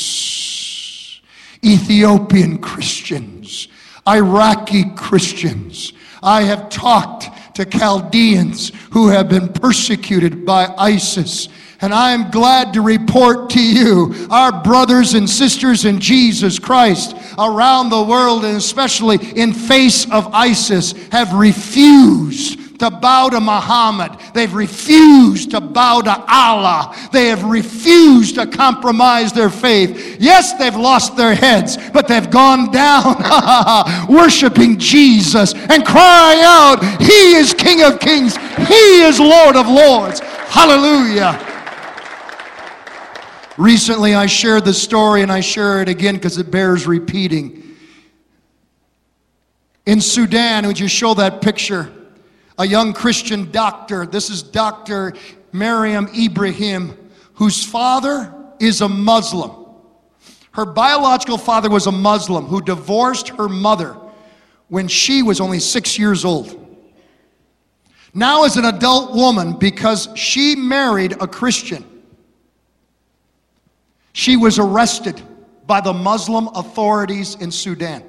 Ethiopian Christians, Iraqi Christians. I have talked to Chaldeans who have been persecuted by ISIS. And I am glad to report to you, our brothers and sisters in Jesus Christ around the world, and especially in face of ISIS, have refused to bow to Muhammad. They've refused to bow to Allah. They have refused to compromise their faith. Yes, they've lost their heads, but they've gone down worshiping Jesus and crying out, He is King of Kings, He is Lord of Lords. Hallelujah. Recently, I shared the story and I share it again because it bears repeating. In Sudan, would you show that picture? A young Christian doctor. This is Dr. Mariam Ibrahim, whose father is a Muslim. Her biological father was a Muslim who divorced her mother when she was only six years old. Now, as an adult woman, because she married a Christian, she was arrested by the Muslim authorities in Sudan.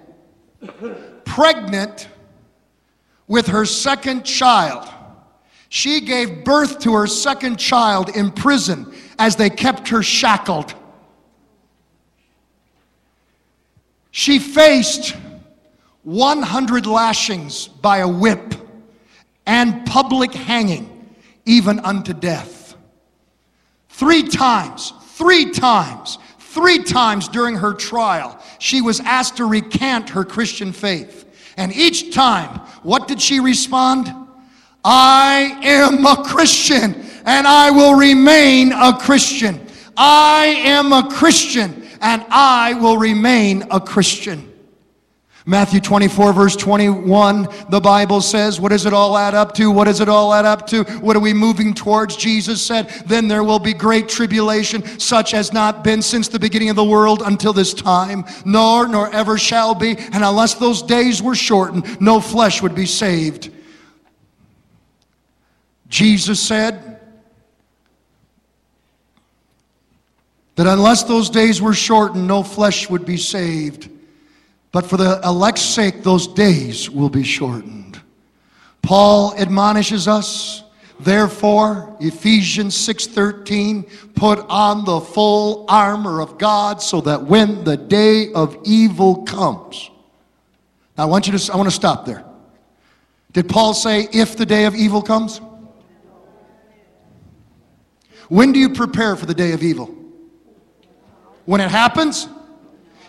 Pregnant with her second child. She gave birth to her second child in prison as they kept her shackled. She faced 100 lashings by a whip and public hanging, even unto death. Three times, three times, three times during her trial, she was asked to recant her Christian faith. And each time, what did she respond? I am a Christian and I will remain a Christian. I am a Christian and I will remain a Christian. Matthew 24, verse 21, the Bible says, What does it all add up to? What does it all add up to? What are we moving towards? Jesus said, Then there will be great tribulation, such as not been since the beginning of the world until this time, nor, nor ever shall be. And unless those days were shortened, no flesh would be saved. Jesus said, that unless those days were shortened, no flesh would be saved. But for the elect's sake, those days will be shortened. Paul admonishes us, therefore, Ephesians 6:13, put on the full armor of God so that when the day of evil comes. Now I want you to I want to stop there. Did Paul say if the day of evil comes? When do you prepare for the day of evil? When it happens?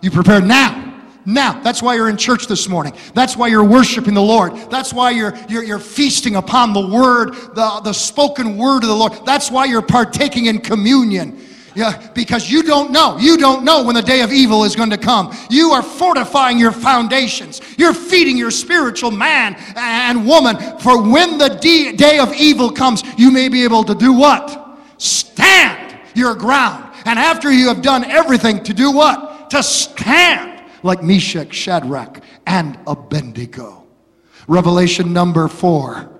You prepare now. Now, that's why you're in church this morning. That's why you're worshiping the Lord. That's why you're, you're, you're feasting upon the word, the, the spoken word of the Lord. That's why you're partaking in communion. Yeah, because you don't know. You don't know when the day of evil is going to come. You are fortifying your foundations. You're feeding your spiritual man and woman. For when the day of evil comes, you may be able to do what? Stand your ground. And after you have done everything to do what? To stand like Meshach, Shadrach, and Abednego. Revelation number four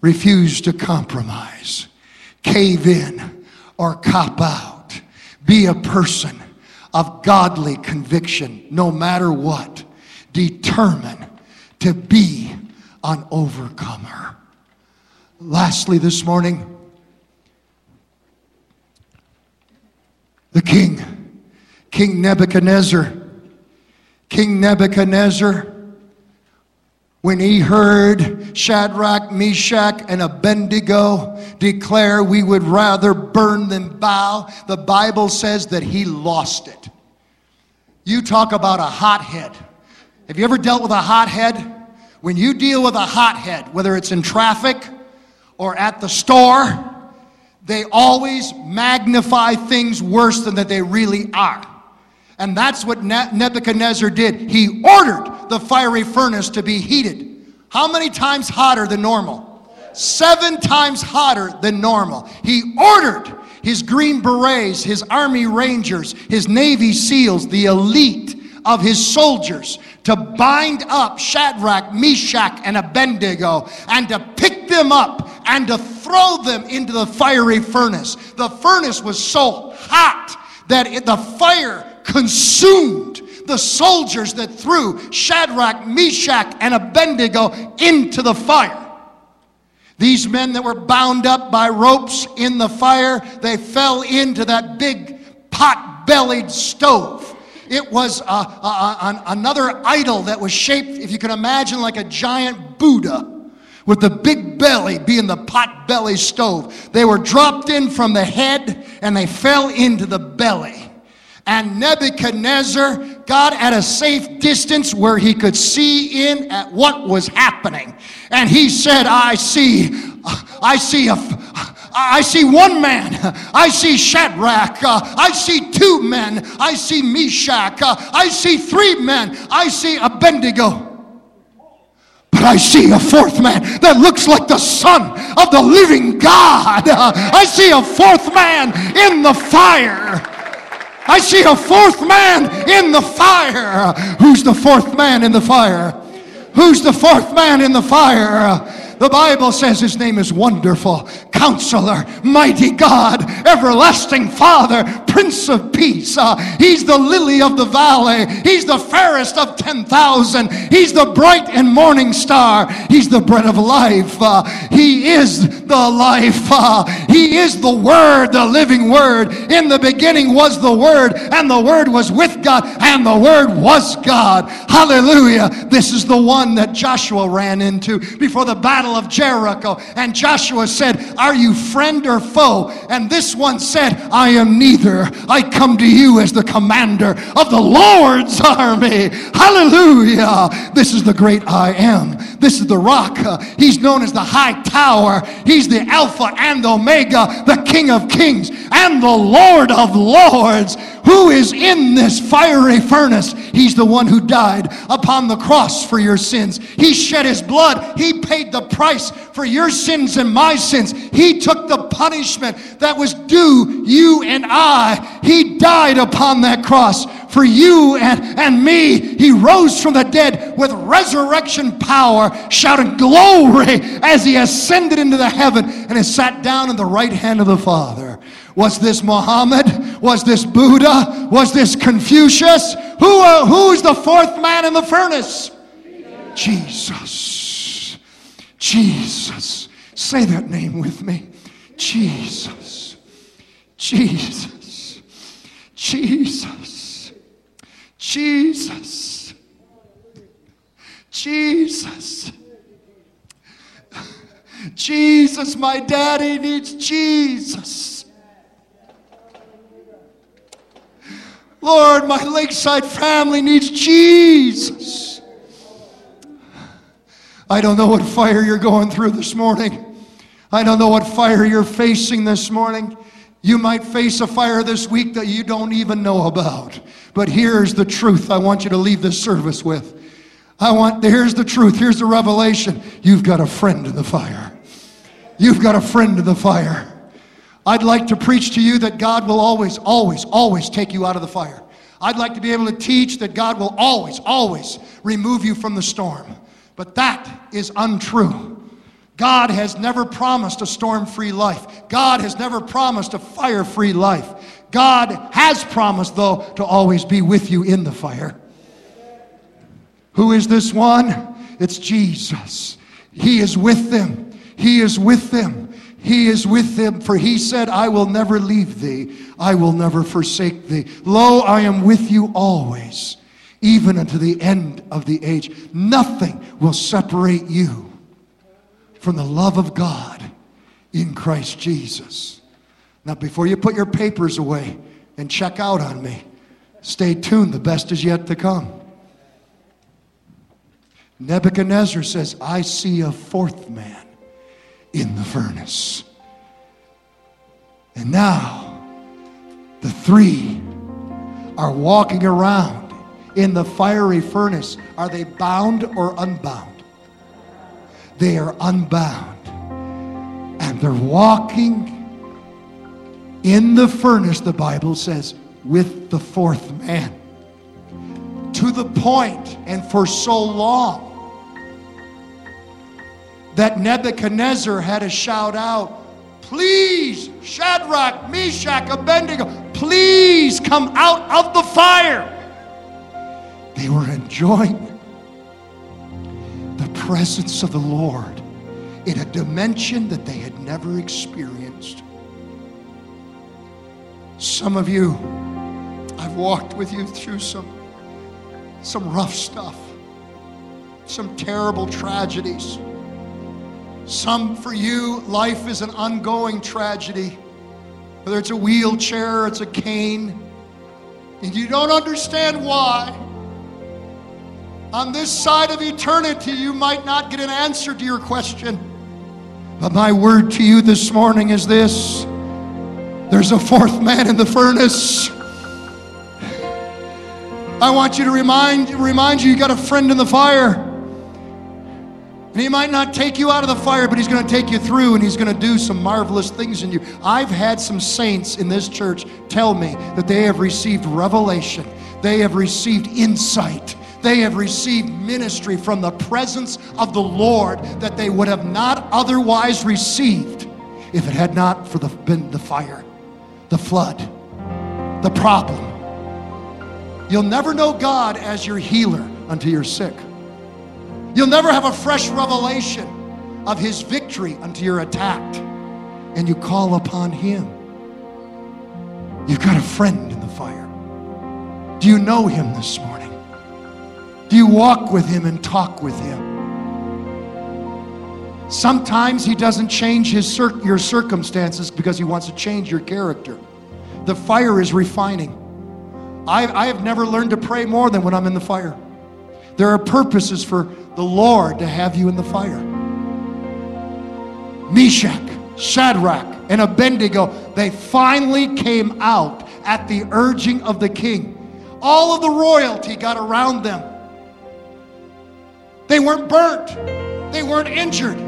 refuse to compromise, cave in, or cop out. Be a person of godly conviction no matter what. Determine to be an overcomer. Lastly, this morning, the king, King Nebuchadnezzar, King Nebuchadnezzar, when he heard Shadrach, Meshach, and Abednego declare we would rather burn than bow, the Bible says that he lost it. You talk about a hothead. Have you ever dealt with a hothead? When you deal with a hothead, whether it's in traffic or at the store, they always magnify things worse than that they really are. And that's what Nebuchadnezzar did. He ordered the fiery furnace to be heated. How many times hotter than normal? Seven times hotter than normal. He ordered his Green Berets, his Army Rangers, his Navy SEALs, the elite of his soldiers to bind up Shadrach, Meshach, and Abednego and to pick them up and to throw them into the fiery furnace. The furnace was so hot that it, the fire consumed the soldiers that threw Shadrach, Meshach, and Abednego into the fire. These men that were bound up by ropes in the fire, they fell into that big pot bellied stove. It was a, a, a, another idol that was shaped, if you can imagine, like a giant Buddha with the big belly being the pot belly stove. They were dropped in from the head and they fell into the belly. And Nebuchadnezzar got at a safe distance where he could see in at what was happening. And he said, I see, I see a, I see one man. I see Shadrach. Uh, I see two men. I see Meshach. Uh, I see three men. I see Abednego. But I see a fourth man that looks like the Son of the living God. Uh, I see a fourth man in the fire. I see a fourth man in the fire. Who's the fourth man in the fire? Who's the fourth man in the fire? The Bible says his name is Wonderful, Counselor, Mighty God, Everlasting Father, Prince of Peace. Uh, he's the lily of the valley. He's the fairest of 10,000. He's the bright and morning star. He's the bread of life. Uh, he is the life. Uh, he is the Word, the living Word. In the beginning was the Word, and the Word was with God, and the Word was God. Hallelujah. This is the one that Joshua ran into before the battle battle of Jericho. And Joshua said, Are you friend or foe? And this one said, I am neither. I come to you as the commander of the Lord's army. Hallelujah. This is the great I am. This is the rock. He's known as the high tower. He's the Alpha and Omega, the King of kings and the Lord of lords. Who is in this fiery furnace? He's the one who died upon the cross for your sins. He shed his blood. He paid the price for your sins and my sins. He took the punishment that was due you and I. He died upon that cross for you and, and me. He rose from the dead with resurrection power, shouting glory as he ascended into the heaven and has sat down in the right hand of the Father. Was this Muhammad? Was this Buddha? Was this Confucius? Who, uh, who's the fourth man in the furnace? Jesus. Jesus. Say that name with me. Jesus. Jesus. Jesus. Jesus. Jesus. Jesus, my daddy needs Jesus. Lord, my lakeside family needs Jesus. I don't know what fire you're going through this morning. I don't know what fire you're facing this morning. You might face a fire this week that you don't even know about. But here's the truth I want you to leave this service with. I want, here's the truth, here's the revelation. You've got a friend in the fire. You've got a friend in the fire. I'd like to preach to you that God will always, always, always take you out of the fire. I'd like to be able to teach that God will always, always remove you from the storm. But that is untrue. God has never promised a storm free life. God has never promised a fire free life. God has promised, though, to always be with you in the fire. Who is this one? It's Jesus. He is with them. He is with them. He is with them, for he said, I will never leave thee. I will never forsake thee. Lo, I am with you always even unto the end of the age. Nothing will separate you from the love of God in Christ Jesus. Now, before you put your papers away and check out on me, stay tuned. The best is yet to come. Nebuchadnezzar says, I see a fourth man in the furnace. And now the three are walking around in the fiery furnace. Are they bound or unbound? They are unbound. And they're walking in the furnace, the Bible says, with the fourth man. To the point and for so long that Nebuchadnezzar had to shout out, Please, Shadrach, Meshach, Abednego, please come out of the fire. They were enjoying the presence of the Lord in a dimension that they had never experienced. Some of you, I've walked with you through some, some rough stuff, some terrible tragedies. Some for you, life is an ongoing tragedy. Whether it's a wheelchair it's a cane, and you don't understand why. On this side of eternity, you might not get an answer to your question. But my word to you this morning is this there's a fourth man in the furnace. I want you to remind, remind you, you got a friend in the fire. And he might not take you out of the fire, but he's going to take you through and he's going to do some marvelous things in you. I've had some saints in this church tell me that they have received revelation, they have received insight. They have received ministry from the presence of the Lord that they would have not otherwise received if it had not for the, been the fire, the flood, the problem. You'll never know God as your healer until you're sick. You'll never have a fresh revelation of his victory until you're attacked and you call upon him. You've got a friend in the fire. Do you know him this morning? Do you walk with him and talk with him? Sometimes he doesn't change his cir- your circumstances because he wants to change your character. The fire is refining. I, I have never learned to pray more than when I'm in the fire. There are purposes for the Lord to have you in the fire. Meshach, Shadrach, and Abednego, they finally came out at the urging of the king. All of the royalty got around them. They weren't burnt, they weren't injured,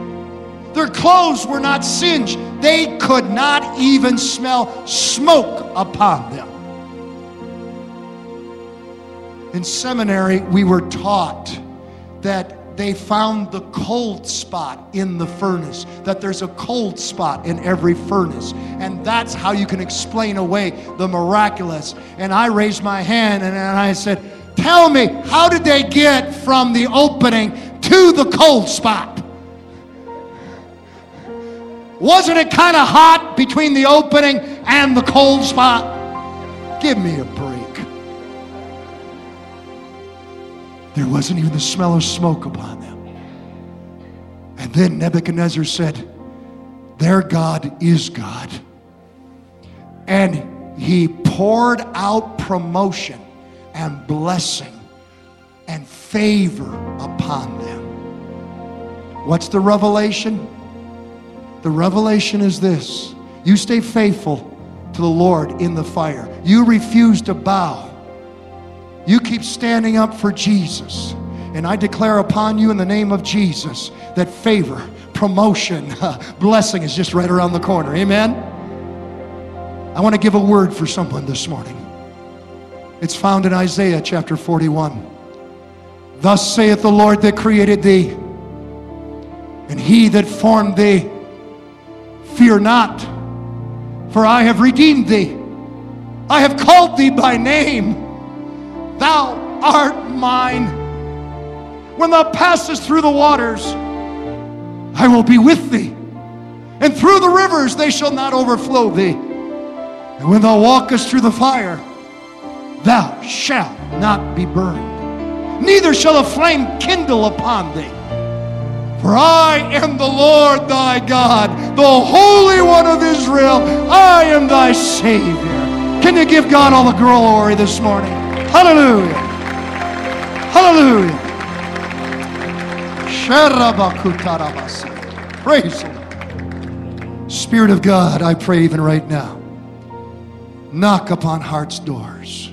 their clothes were not singed. They could not even smell smoke upon them. In seminary, we were taught that they found the cold spot in the furnace, that there's a cold spot in every furnace. And that's how you can explain away the miraculous. And I raised my hand and, and I said, Tell me, how did they get from the opening to the cold spot? Wasn't it kind of hot between the opening and the cold spot? Give me a break. There wasn't even the smell of smoke upon them. And then Nebuchadnezzar said, Their God is God. And he poured out promotion and blessing and favor upon them. What's the revelation? The revelation is this you stay faithful to the Lord in the fire, you refuse to bow you keep standing up for Jesus. And I declare upon you in the name of Jesus that favor, promotion, blessing is just right around the corner. Amen. I want to give a word for someone this morning. It's found in Isaiah chapter 41. Thus saith the Lord that created thee, and he that formed thee. Fear not, for I have redeemed thee. I have called thee by name. Thou art mine. When thou passest through the waters, I will be with thee. And through the rivers, they shall not overflow thee. And when thou walkest through the fire, thou shalt not be burned. Neither shall a flame kindle upon thee. For I am the Lord thy God, the Holy One of Israel. I am thy Savior. Can you give God all the glory this morning? Hallelujah. Hallelujah. Praise Him. Spirit of God, I pray even right now, knock upon hearts' doors.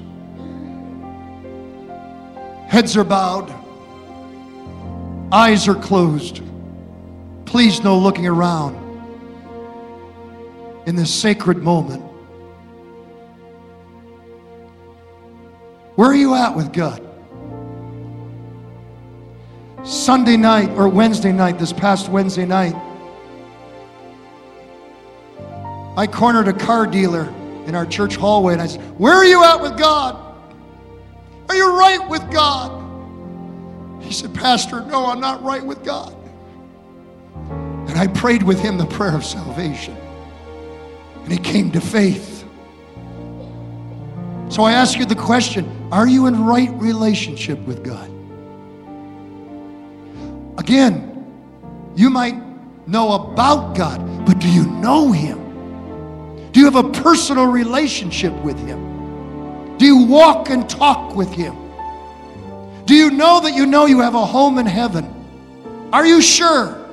Heads are bowed, eyes are closed. Please, no looking around in this sacred moment. Where are you at with God? Sunday night or Wednesday night, this past Wednesday night, I cornered a car dealer in our church hallway and I said, Where are you at with God? Are you right with God? He said, Pastor, no, I'm not right with God. And I prayed with him the prayer of salvation. And he came to faith. So I ask you the question Are you in right relationship with God? Again, you might know about God, but do you know Him? Do you have a personal relationship with Him? Do you walk and talk with Him? Do you know that you know you have a home in heaven? Are you sure?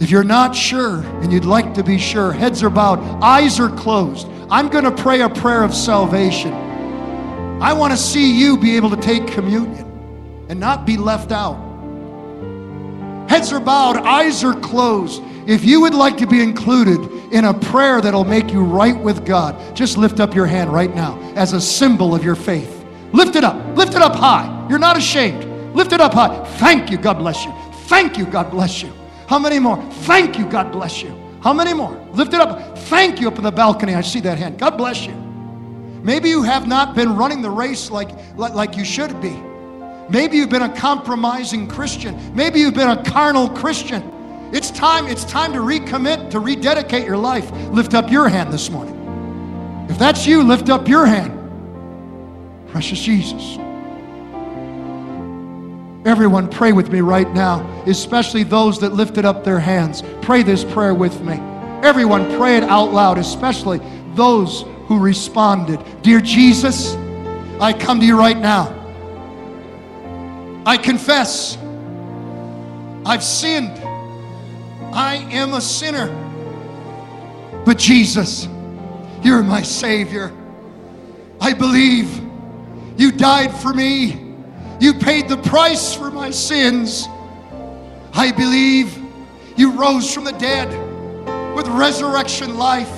If you're not sure and you'd like to be sure, heads are bowed, eyes are closed. I'm going to pray a prayer of salvation. I want to see you be able to take communion and not be left out. Heads are bowed, eyes are closed. If you would like to be included in a prayer that'll make you right with God, just lift up your hand right now as a symbol of your faith. Lift it up. Lift it up high. You're not ashamed. Lift it up high. Thank you. God bless you. Thank you. God bless you. How many more? Thank you. God bless you. How many more? Lift it up. Thank you up in the balcony. I see that hand. God bless you. Maybe you have not been running the race like, like, like you should be. Maybe you've been a compromising Christian. Maybe you've been a carnal Christian. It's time, it's time to recommit, to rededicate your life. Lift up your hand this morning. If that's you, lift up your hand. Precious Jesus. Everyone, pray with me right now, especially those that lifted up their hands. Pray this prayer with me. Everyone, pray it out loud, especially those who responded. Dear Jesus, I come to you right now. I confess I've sinned. I am a sinner. But Jesus, you're my Savior. I believe you died for me. You paid the price for my sins. I believe you rose from the dead with resurrection life.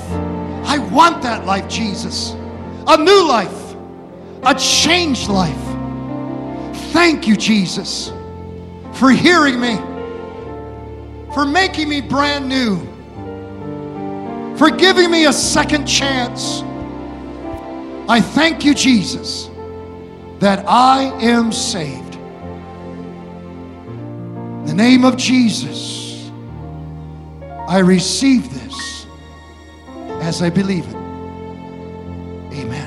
I want that life, Jesus. A new life, a changed life. Thank you, Jesus, for hearing me, for making me brand new, for giving me a second chance. I thank you, Jesus that I am saved. In the name of Jesus, I receive this as I believe it. Amen.